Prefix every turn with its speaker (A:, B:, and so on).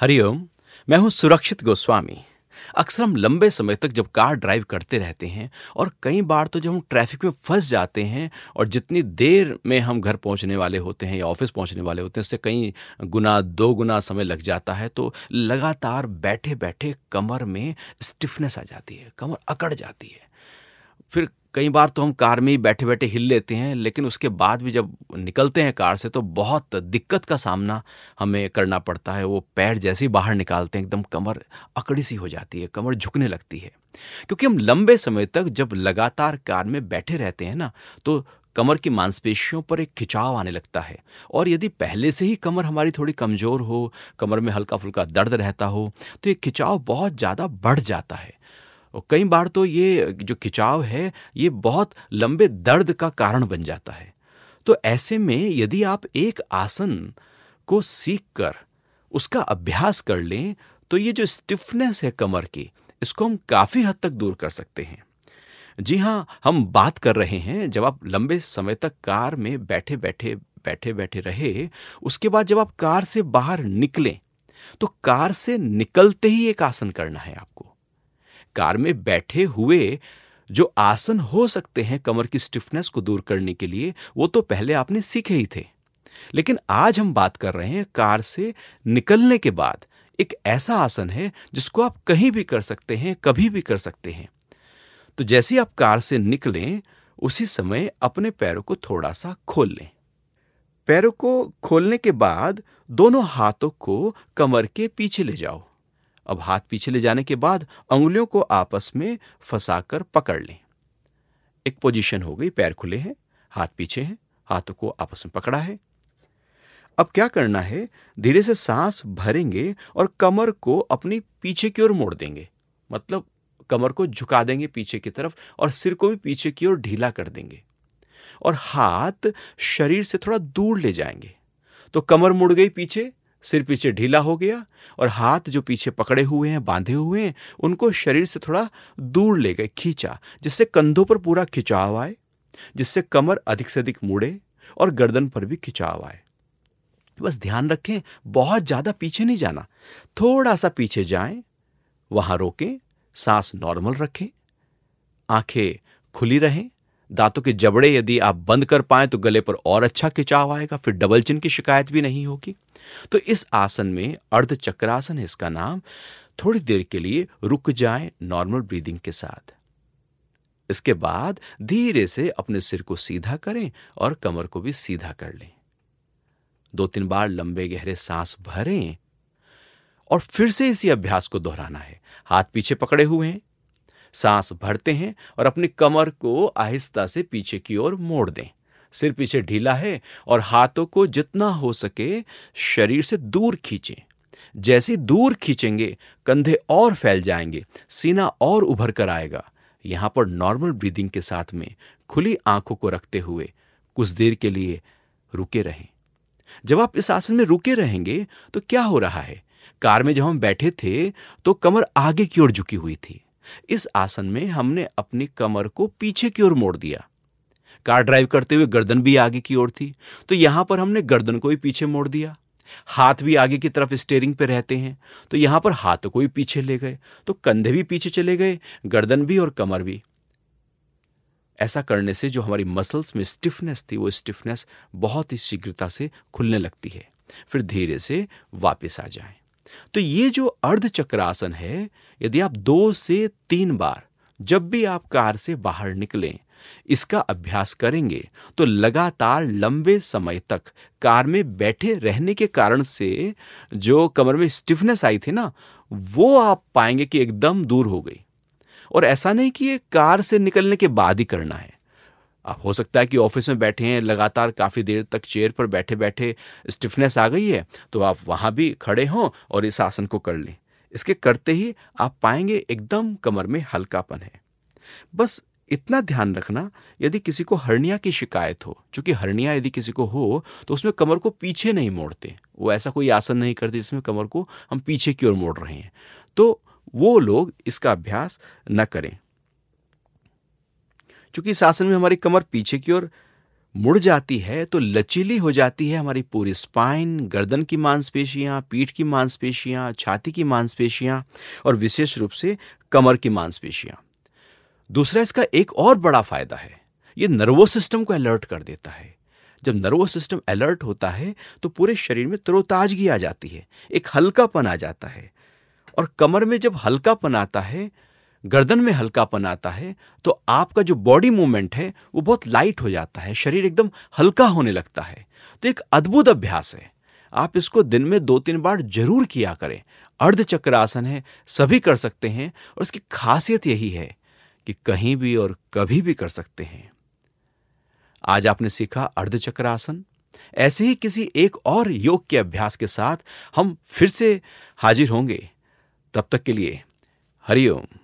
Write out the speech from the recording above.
A: हरिओम मैं हूँ सुरक्षित गोस्वामी। अक्सर हम लंबे समय तक जब कार ड्राइव करते रहते हैं और कई बार तो जब हम ट्रैफ़िक में फंस जाते हैं और जितनी देर में हम घर पहुँचने वाले होते हैं या ऑफ़िस पहुँचने वाले होते हैं, उससे कई गुना, दो गुना समय लग जाता है तो लगातार बैठे बैठे कमर में स्टिफनेस आ जाती है, कमर अकड़ जाती है। फिर कई बार तो हम कार में ही बैठे बैठे हिल लेते हैं, लेकिन उसके बाद भी जब निकलते हैं कार से तो बहुत दिक्कत का सामना हमें करना पड़ता है। वो पैर जैसे ही बाहर निकालते हैं, एकदम कमर अकड़ी सी हो जाती है, कमर झुकने लगती है। क्योंकि हम लंबे समय तक जब लगातार कार में बैठे रहते हैं ना तो कमर की मांसपेशियों पर एक खिंचाव आने लगता है। और यदि पहले से ही कमर हमारी थोड़ी कमज़ोर हो, कमर में हल्का फुल्का दर्द रहता हो तो ये खिंचाव बहुत ज़्यादा बढ़ जाता है। और कई बार तो ये जो खिंचाव है, ये बहुत लंबे दर्द का कारण बन जाता है। तो ऐसे में यदि आप एक आसन को सीख कर उसका अभ्यास कर लें तो ये जो स्टिफनेस है कमर की, इसको हम काफ़ी हद तक दूर कर सकते हैं। जी हाँ हम बात कर रहे हैं, जब आप लंबे समय तक कार में बैठे बैठे बैठे बैठे रहे, उसके बाद जब आप कार से बाहर निकलें तो कार से निकलते ही एक आसन करना है आपको। कार में बैठे हुए जो आसन हो सकते हैं कमर की स्टिफनेस को दूर करने के लिए, वो तो पहले आपने सीखे ही थे। लेकिन आज हम बात कर रहे हैं कार से निकलने के बाद। एक ऐसा आसन है जिसको आप कहीं भी कर सकते हैं, कभी भी कर सकते हैं। तो जैसे आप कार से निकलें, उसी समय अपने पैरों को थोड़ा सा खोल लें। पैरों को खोलने के बाद दोनों हाथों को कमर के पीछे ले जाओ। अब हाथ पीछे ले जाने के बाद उंगलियों को आपस में फंसाकर पकड़ लें। एक पोजीशन हो गई, पैर खुले हैं, हाथ पीछे हैं, हाथों को आपस में पकड़ा है। अब क्या करना है? धीरे से सांस भरेंगे और कमर को अपनी पीछे की ओर मोड़ देंगे। मतलब कमर को झुका देंगे पीछे की तरफ़ और सिर को भी पीछे की ओर ढीला कर देंगे। और हाथ शरीर से थोड़ा दूर ले जाएँगे। तो कमर मुड़ गई पीछे सिर पीछे ढीला हो गया और हाथ जो पीछे पकड़े हुए हैं, बांधे हुए हैं, उनको शरीर से थोड़ा दूर ले गए, खींचा, जिससे कंधों पर पूरा खिंचाव आए, जिससे कमर अधिक से अधिक मुड़े और गर्दन पर भी खिंचाव आए। बस ध्यान रखें, बहुत ज़्यादा पीछे नहीं जाना, थोड़ा सा पीछे जाएँ, वहाँ रोकें, सांस नॉर्मल रखें, आँखें खुली रहें, दांतों के जबड़े यदि आप बंद कर पाए तो गले पर और अच्छा खिंचाव आएगा, फिर डबल चिन की शिकायत भी नहीं होगी। तो इस आसन में अर्ध चक्रासन है इसका नाम। थोड़ी देर के लिए रुक जाए नॉर्मल ब्रीदिंग के साथ। इसके बाद धीरे से अपने सिर को सीधा करें और कमर को भी सीधा कर लें। दो तीन बार लंबे गहरे सांस भरें और फिर से इसी अभ्यास को दोहराना है। हाथ पीछे पकड़े हुए हैं, सांस भरते हैं और अपनी कमर को आहिस्ता से पीछे की ओर मोड़ दें। सिर पीछे ढीला है और हाथों को जितना हो सके शरीर से दूर खींचें। जैसे दूर खींचेंगे, कंधे और फैल जाएँगे, सीना और उभर कर आएगा। यहाँ पर नॉर्मल ब्रीदिंग के साथ में खुली आँखों को रखते हुए कुछ देर के लिए रुके रहें। जब आप इस आसन में रुके रहेंगे तो क्या हो रहा है? कार में जब हम बैठे थे तो कमर आगे की ओर झुकी हुई थी। इस आसन में हमने अपनी कमर को पीछे की ओर मोड़ दिया। कार ड्राइव करते हुए गर्दन भी आगे की ओर थी। तो यहाँ पर हमने गर्दन को भी पीछे मोड़ दिया। हाथ भी आगे की तरफ़ स्टेयरिंग पे रहते हैं। तो यहाँ पर हाथ को भी पीछे ले गए। तो कंधे भी पीछे चले गए, गर्दन भी और कमर भी। ऐसा करने से जो हमारी मसल्स में स्टिफनेस थी, वो स्टिफनेस बहुत ही शीघ्रता से खुलने लगती है। फिर धीरे से वापस आ जाए। तो ये जो अर्ध चक्रासन है, यदि आप दो से तीन बार जब भी आप कार से बाहर निकलें इसका अभ्यास करेंगे तो लगातार लंबे समय तक कार में बैठे रहने के कारण से जो कमर में स्टिफनेस आई थी ना, वो आप पाएँगे कि एकदम दूर हो गई। और ऐसा नहीं कि ये कार से निकलने के बाद ही करना है। आप हो सकता है कि ऑफ़िस में बैठे हैं, लगातार काफ़ी देर तक चेयर पर बैठे बैठे स्टिफनेस आ गई है तो आप वहाँ भी खड़े हों और इस आसन को कर लें। इसके करते ही आप पाएँगे एकदम कमर में हल्कापन है। बस इतना ध्यान रखना, यदि किसी को हर्निया की शिकायत हो क्योंकि हर्निया यदि किसी को हो तो उसमें कमर को पीछे नहीं मोड़ते। वो ऐसा कोई आसन नहीं करते जिसमें कमर को हम पीछे की ओर मोड़ रहे हैं। तो वो लोग इसका अभ्यास न करें। क्योंकि इस आसन में हमारी कमर पीछे की ओर मुड़ जाती है तो लचीली हो जाती है हमारी पूरी स्पाइन गर्दन की मांसपेशियाँ, पीठ की मांसपेशियाँ, छाती की मांसपेशियाँ, और विशेष रूप से कमर की मांसपेशियाँ। दूसरा इसका एक और बड़ा फ़ायदा है। ये नर्वस सिस्टम को अलर्ट कर देता है। जब नर्वस सिस्टम अलर्ट होता है तो पूरे शरीर में तरोताजगी आ जाती है, एक हल्कापन आ जाता है। और कमर में जब हल्कापन आता है, गर्दन में हल्कापन आता है तो आपका जो बॉडी मूवमेंट है, वो बहुत लाइट हो जाता है, शरीर एकदम हल्का होने लगता है। तो एक अद्भुत अभ्यास है। आप इसको दिन में दो तीन बार ज़रूर किया करें। अर्ध चक्र आसन है, सभी कर सकते हैं, और इसकी खासियत यही है कि कहीं भी और कभी भी कर सकते हैं। आज आपने सीखा अर्धचक्रासन। ऐसे ही किसी एक और योग के अभ्यास के साथ हम फिर से हाजिर होंगे। तब तक के लिए हरिओम